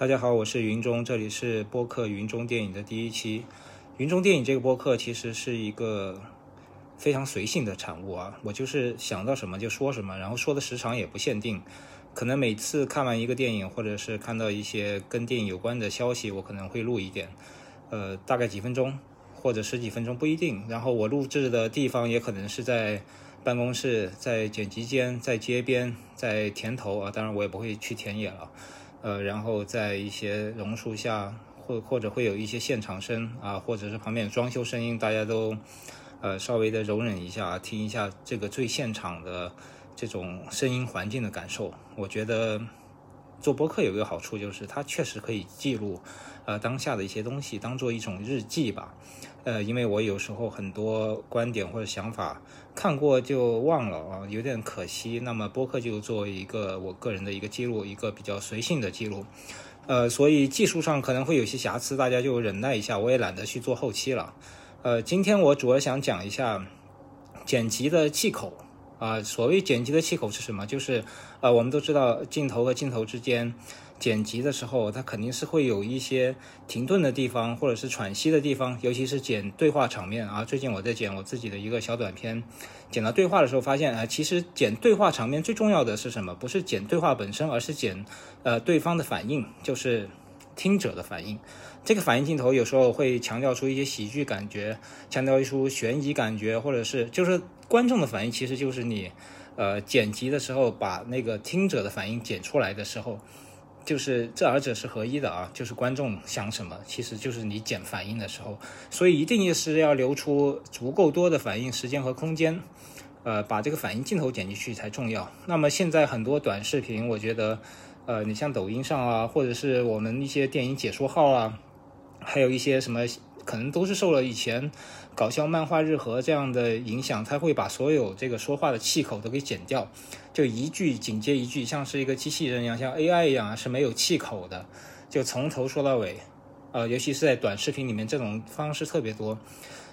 大家好，我是云中，这里是播客云中电影的第一期。云中电影这个播客其实是一个非常随性的产物啊，我就是想到什么就说什么，然后说的时长也不限定，可能每次看完一个电影，或者是看到一些跟电影有关的消息，我可能会录一点，呃，大概几分钟或者十几分钟不一定。然后我录制的地方也可能是在办公室、在剪辑间、在街边、在田头啊，当然我也不会去田野了。呃，然后在一些榕树下，或或者会有一些现场声啊，或者是旁边装修声音，大家都呃稍微的容忍一下，听一下这个最现场的这种声音环境的感受。我觉得做播客有一个好处，就是它确实可以记录呃当下的一些东西，当做一种日记吧。呃，因为我有时候很多观点或者想法看过就忘了啊，有点可惜。那么播客就作为一个我个人的一个记录，一个比较随性的记录。呃，所以技术上可能会有些瑕疵，大家就忍耐一下。我也懒得去做后期了。呃，今天我主要想讲一下剪辑的忌口啊。所谓剪辑的气口是什么？就是呃，我们都知道镜头和镜头之间。剪辑的时候，它肯定是会有一些停顿的地方，或者是喘息的地方，尤其是剪对话场面啊。最近我在剪我自己的一个小短片，剪到对话的时候，发现啊，其实剪对话场面最重要的是什么？不是剪对话本身，而是剪呃对方的反应，就是听者的反应。这个反应镜头有时候会强调出一些喜剧感觉，强调一出悬疑感觉，或者是就是观众的反应，其实就是你呃剪辑的时候把那个听者的反应剪出来的时候。就是这二者是合一的啊，就是观众想什么，其实就是你剪反应的时候，所以一定是要留出足够多的反应时间和空间，呃，把这个反应镜头剪进去才重要。那么现在很多短视频，我觉得，呃，你像抖音上啊，或者是我们一些电影解说号啊，还有一些什么。可能都是受了以前搞笑漫画日和这样的影响，他会把所有这个说话的气口都给剪掉，就一句紧接一句，像是一个机器人一样，像 AI 一样是没有气口的，就从头说到尾。呃，尤其是在短视频里面，这种方式特别多。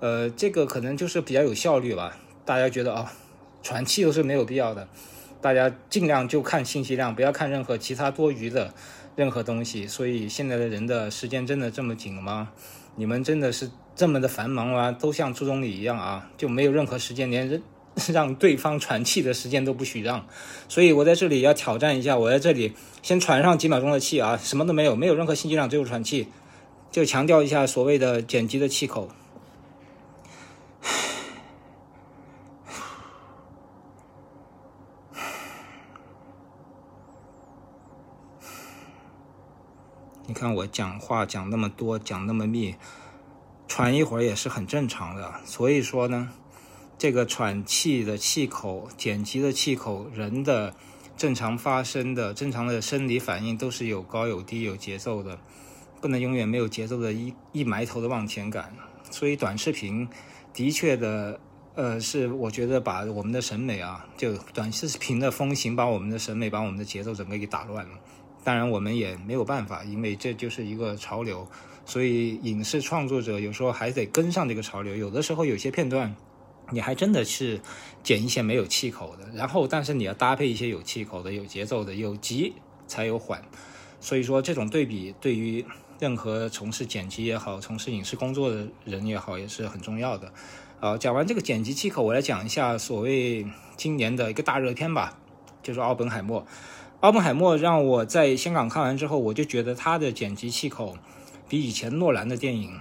呃，这个可能就是比较有效率吧。大家觉得啊，喘气都是没有必要的，大家尽量就看信息量，不要看任何其他多余的任何东西。所以现在的人的时间真的这么紧吗？你们真的是这么的繁忙啊？都像朱总理一样啊，就没有任何时间，连让 让对方喘气的时间都不许让。所以我在这里要挑战一下，我在这里先喘上几秒钟的气啊，什么都没有，没有任何信息量，只有喘气，就强调一下所谓的剪辑的气口。你看我讲话讲那么多，讲那么密，喘一会儿也是很正常的。所以说呢，这个喘气的气口、剪辑的气口，人的正常发生的正常的生理反应都是有高有低、有节奏的，不能永远没有节奏的一一埋头的往前赶。所以短视频的确的，呃，是我觉得把我们的审美啊，就短视频的风行，把我们的审美、把我们的节奏整个给打乱了。当然，我们也没有办法，因为这就是一个潮流，所以影视创作者有时候还得跟上这个潮流。有的时候有些片段，你还真的是剪一些没有气口的，然后但是你要搭配一些有气口的、有节奏的，有急才有缓。所以说，这种对比对于任何从事剪辑也好、从事影视工作的人也好，也是很重要的。好，讲完这个剪辑气口，我来讲一下所谓今年的一个大热片吧，就是《奥本海默》。奥本海默让我在香港看完之后，我就觉得他的剪辑气口比以前诺兰的电影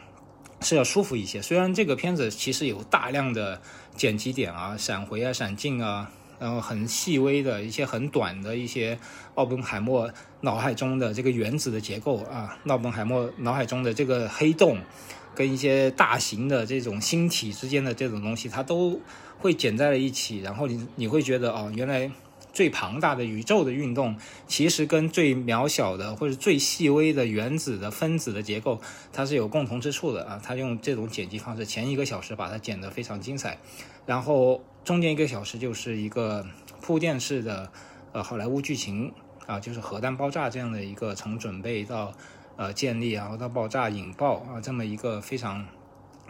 是要舒服一些。虽然这个片子其实有大量的剪辑点啊、闪回啊、闪镜啊，然后很细微的一些很短的一些奥本海默脑海中的这个原子的结构啊，奥本海默脑海中的这个黑洞跟一些大型的这种星体之间的这种东西，它都会剪在了一起，然后你你会觉得哦，原来。最庞大的宇宙的运动，其实跟最渺小的或者最细微的原子的分子的结构，它是有共同之处的啊。他用这种剪辑方式，前一个小时把它剪得非常精彩，然后中间一个小时就是一个铺垫式的呃好莱坞剧情啊，就是核弹爆炸这样的一个从准备到呃建立，然后到爆炸引爆啊这么一个非常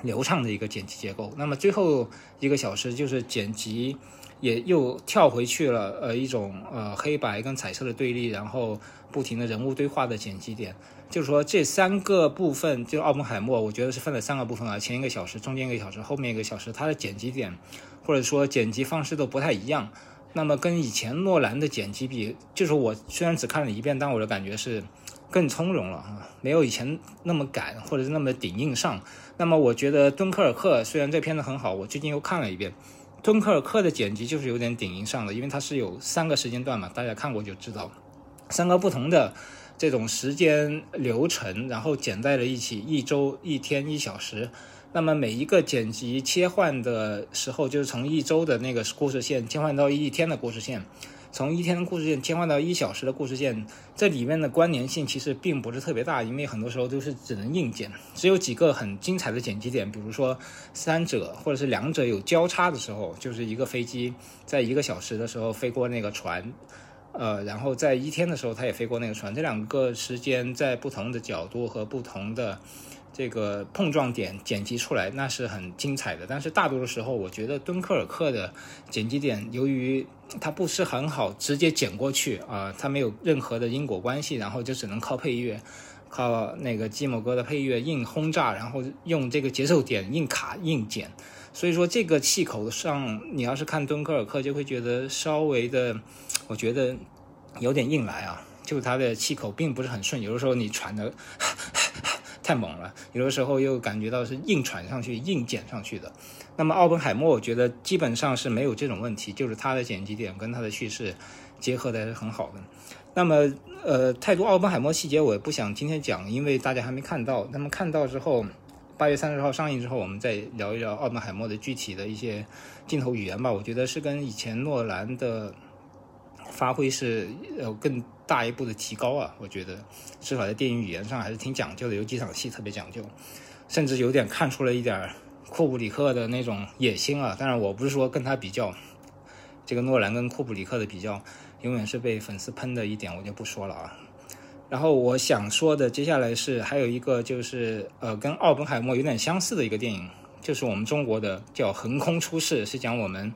流畅的一个剪辑结构。那么最后一个小时就是剪辑，也又跳回去了，呃，一种呃黑白跟彩色的对立，然后不停的人物对话的剪辑点。就是说这三个部分，就是奥本海默，我觉得是分了三个部分啊，前一个小时、中间一个小时、后面一个小时，它的剪辑点或者说剪辑方式都不太一样。那么跟以前诺兰的剪辑比，就是我虽然只看了一遍，但我的感觉是更从容了啊，没有以前那么赶或者是那么顶硬上。那么我觉得敦刻尔克虽然这片子很好，我最近又看了一遍，敦刻尔克的剪辑就是有点顶音上的，因为它是有三个时间段嘛，大家看过就知道，三个不同的。这种时间流程，然后剪在了一起，一周、一天、一小时。那么每一个剪辑切换的时候，就是从一周的那个故事线切换到一天的故事线，从一天的故事线切换到一小时的故事线。这里面的关联性其实并不是特别大，因为很多时候都是只能硬剪，只有几个很精彩的剪辑点，比如说三者或者是两者有交叉的时候，就是一个飞机在一个小时的时候飞过那个船。呃，然后在一天的时候，它也飞过那个船。这两个时间在不同的角度和不同的这个碰撞点剪辑出来，那是很精彩的。但是大多数时候，我觉得敦刻尔克的剪辑点，由于它不是很好直接剪过去啊，它没有任何的因果关系，然后就只能靠配乐，靠那个基某哥的配乐硬轰炸，然后用这个节奏点硬卡硬剪。所以说这个气口上，你要是看敦刻尔克，就会觉得稍微的。我觉得有点硬来啊，就是它的气口并不是很顺，有的时候你喘的太猛了，有的时候又感觉到是硬喘上去、硬剪上去的。那么奥本海默，我觉得基本上是没有这种问题，就是它的剪辑点跟它的叙事结合的是很好的。那么呃，太多奥本海默细节我也不想今天讲，因为大家还没看到。那么看到之后，八月三十号上映之后，我们再聊一聊奥本海默的具体的一些镜头语言吧。我觉得是跟以前诺兰的。发挥是有更大一步的提高啊，我觉得至少在电影语言上还是挺讲究的，有几场戏特别讲究，甚至有点看出了一点库布里克的那种野心啊。当然，我不是说跟他比较，这个诺兰跟库布里克的比较，永远是被粉丝喷的一点，我就不说了啊。然后我想说的接下来是还有一个就是呃，跟奥本海默有点相似的一个电影，就是我们中国的叫《横空出世》，是讲我们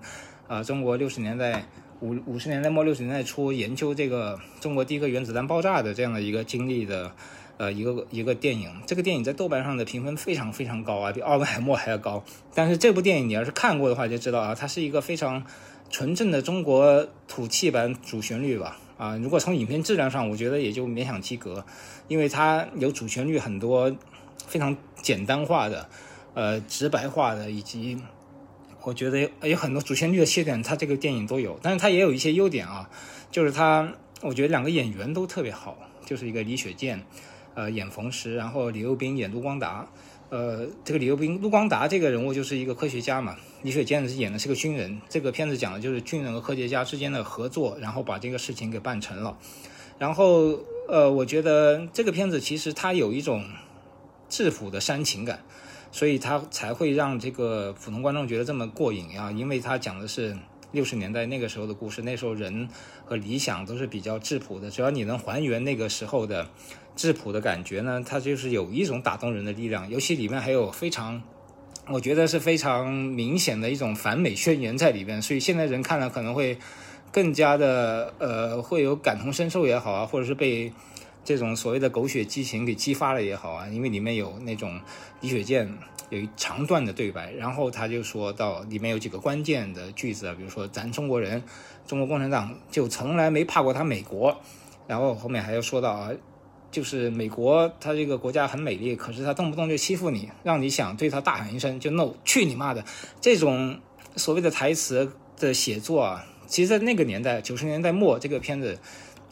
啊中国六十年代。五五十年代末六十年代初研究这个中国第一个原子弹爆炸的这样的一个经历的，呃，一个一个电影。这个电影在豆瓣上的评分非常非常高啊，比奥本海默还要高。但是这部电影你要是看过的话，就知道啊，它是一个非常纯正的中国土气版主旋律吧。啊，如果从影片质量上，我觉得也就勉强及格，因为它有主旋律很多非常简单化的，呃，直白化的以及。我觉得有很多主旋律的缺点，它这个电影都有，但是它也有一些优点啊，就是它，我觉得两个演员都特别好，就是一个李雪健，呃，演冯石，然后李幼斌演陆光达，呃，这个李幼斌、陆光达这个人物就是一个科学家嘛，李雪健是演的是个军人，这个片子讲的就是军人和科学家之间的合作，然后把这个事情给办成了，然后呃，我觉得这个片子其实它有一种质朴的煽情感。所以他才会让这个普通观众觉得这么过瘾啊，因为他讲的是六十年代那个时候的故事，那时候人和理想都是比较质朴的。只要你能还原那个时候的质朴的感觉呢，它就是有一种打动人的力量。尤其里面还有非常，我觉得是非常明显的一种反美宣言在里边，所以现在人看了可能会更加的呃，会有感同身受也好啊，或者是被。这种所谓的狗血激情给激发了也好啊，因为里面有那种李雪健有一长段的对白，然后他就说到里面有几个关键的句子啊，比如说咱中国人，中国共产党就从来没怕过他美国，然后后面还要说到啊，就是美国他这个国家很美丽，可是他动不动就欺负你，让你想对他大喊一声就 no 去你妈的，这种所谓的台词的写作啊，其实在那个年代九十年代末这个片子。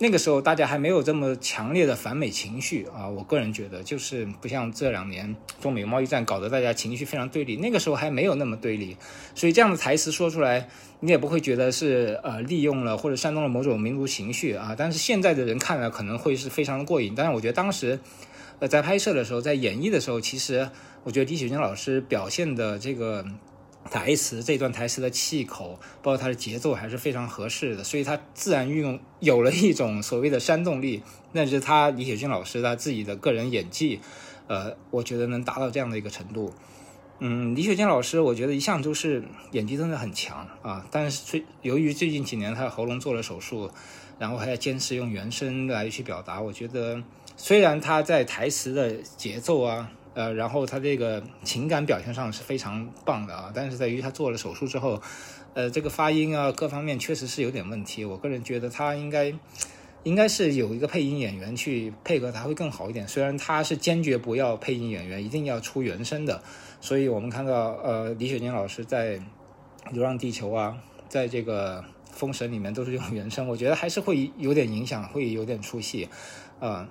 那个时候大家还没有这么强烈的反美情绪啊，我个人觉得就是不像这两年中美贸易战搞得大家情绪非常对立，那个时候还没有那么对立，所以这样的台词说出来，你也不会觉得是呃利用了或者煽动了某种民族情绪啊。但是现在的人看了可能会是非常的过瘾，但是我觉得当时，呃在拍摄的时候，在演绎的时候，其实我觉得李雪健老师表现的这个。台词这段台词的气口，包括它的节奏还是非常合适的，所以它自然运用有了一种所谓的煽动力。那是他李雪健老师他自己的个人演技，呃，我觉得能达到这样的一个程度。嗯，李雪健老师，我觉得一向都是演技真的很强啊。但是最由于最近几年他的喉咙做了手术，然后还要坚持用原声来去表达，我觉得虽然他在台词的节奏啊，呃，然后他这个情感表现上是非常棒的啊，但是在于他做了手术之后，呃，这个发音啊各方面确实是有点问题。我个人觉得他应该。应该是有一个配音演员去配合他会更好一点。虽然他是坚决不要配音演员，一定要出原声的。所以我们看到，呃，李雪健老师在《流浪地球》啊，在这个《封神》里面都是用原声，我觉得还是会有点影响，会有点出戏，啊。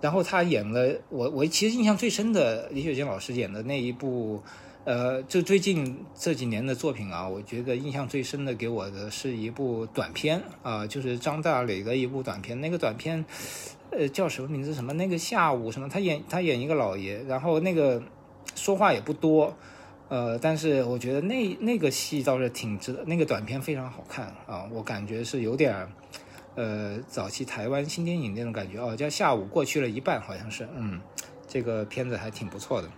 然后他演了我我其实印象最深的李雪健老师演的那一部。呃，就最近这几年的作品啊，我觉得印象最深的给我的是一部短片啊，就是张大磊的一部短片。那个短片，呃，叫什么名字？什么那个下午什么？他演他演一个老爷，然后那个说话也不多，呃，但是我觉得那那个戏倒是挺值得。那个短片非常好看啊，我感觉是有点呃早期台湾新电影那种感觉哦，叫下午过去了一半，好像是，嗯，这个片子还挺不错的。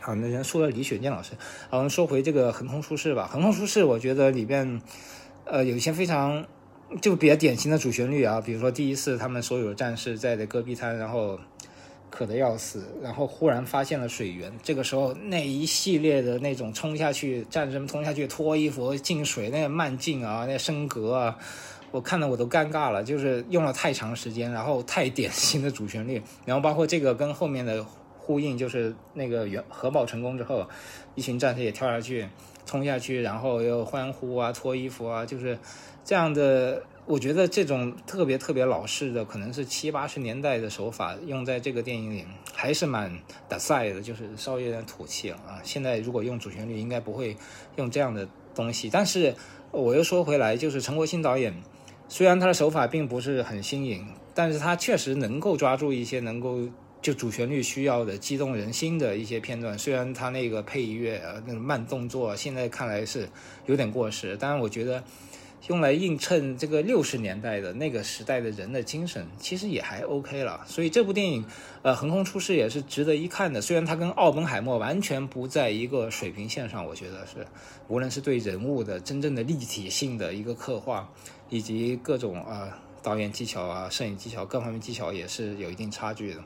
好，那先说了李雪健老师。好，我们说回这个《横空出世》吧。《横空出世》，我觉得里边，呃，有一些非常就比较典型的主旋律啊，比如说第一次他们所有的战士在的戈壁滩，然后渴得要死，然后忽然发现了水源，这个时候那一系列的那种冲下去，战士们冲下去脱衣服进水，那个慢进啊，那升格啊，我看的我都尴尬了，就是用了太长时间，然后太典型的主旋律，然后包括这个跟后面的。呼应就是那个原核爆成功之后，一群战士也跳下去，冲下去，然后又欢呼啊，脱衣服啊，就是这样的。我觉得这种特别特别老式的，可能是七八十年代的手法，用在这个电影里还是蛮打赛的，就是稍微有点土气了啊。现在如果用主旋律，应该不会用这样的东西。但是我又说回来，就是陈国新导演，虽然他的手法并不是很新颖，但是他确实能够抓住一些能够。就主旋律需要的激动人心的一些片段，虽然他那个配乐啊，那个慢动作，现在看来是有点过时，但是我觉得用来映衬这个六十年代的那个时代的人的精神，其实也还 OK 了。所以这部电影，呃，横空出世也是值得一看的。虽然它跟奥本海默完全不在一个水平线上，我觉得是，无论是对人物的真正的立体性的一个刻画，以及各种啊导演技巧啊、摄影技巧各方面技巧也是有一定差距的。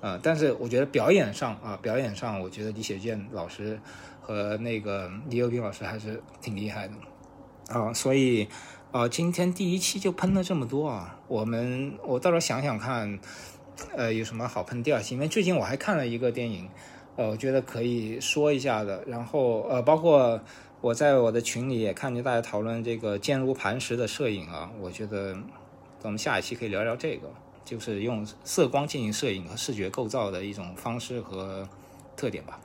呃，但是我觉得表演上啊，表演上，我觉得李雪健老师和那个李幼斌老师还是挺厉害的啊。所以啊，今天第一期就喷了这么多啊。我们我到时候想想看，呃，有什么好喷第二期？因为最近我还看了一个电影，呃，我觉得可以说一下的。然后呃，包括我在我的群里也看见大家讨论这个坚如磐石的摄影啊，我觉得咱们下一期可以聊聊这个。就是用色光进行摄影和视觉构造的一种方式和特点吧。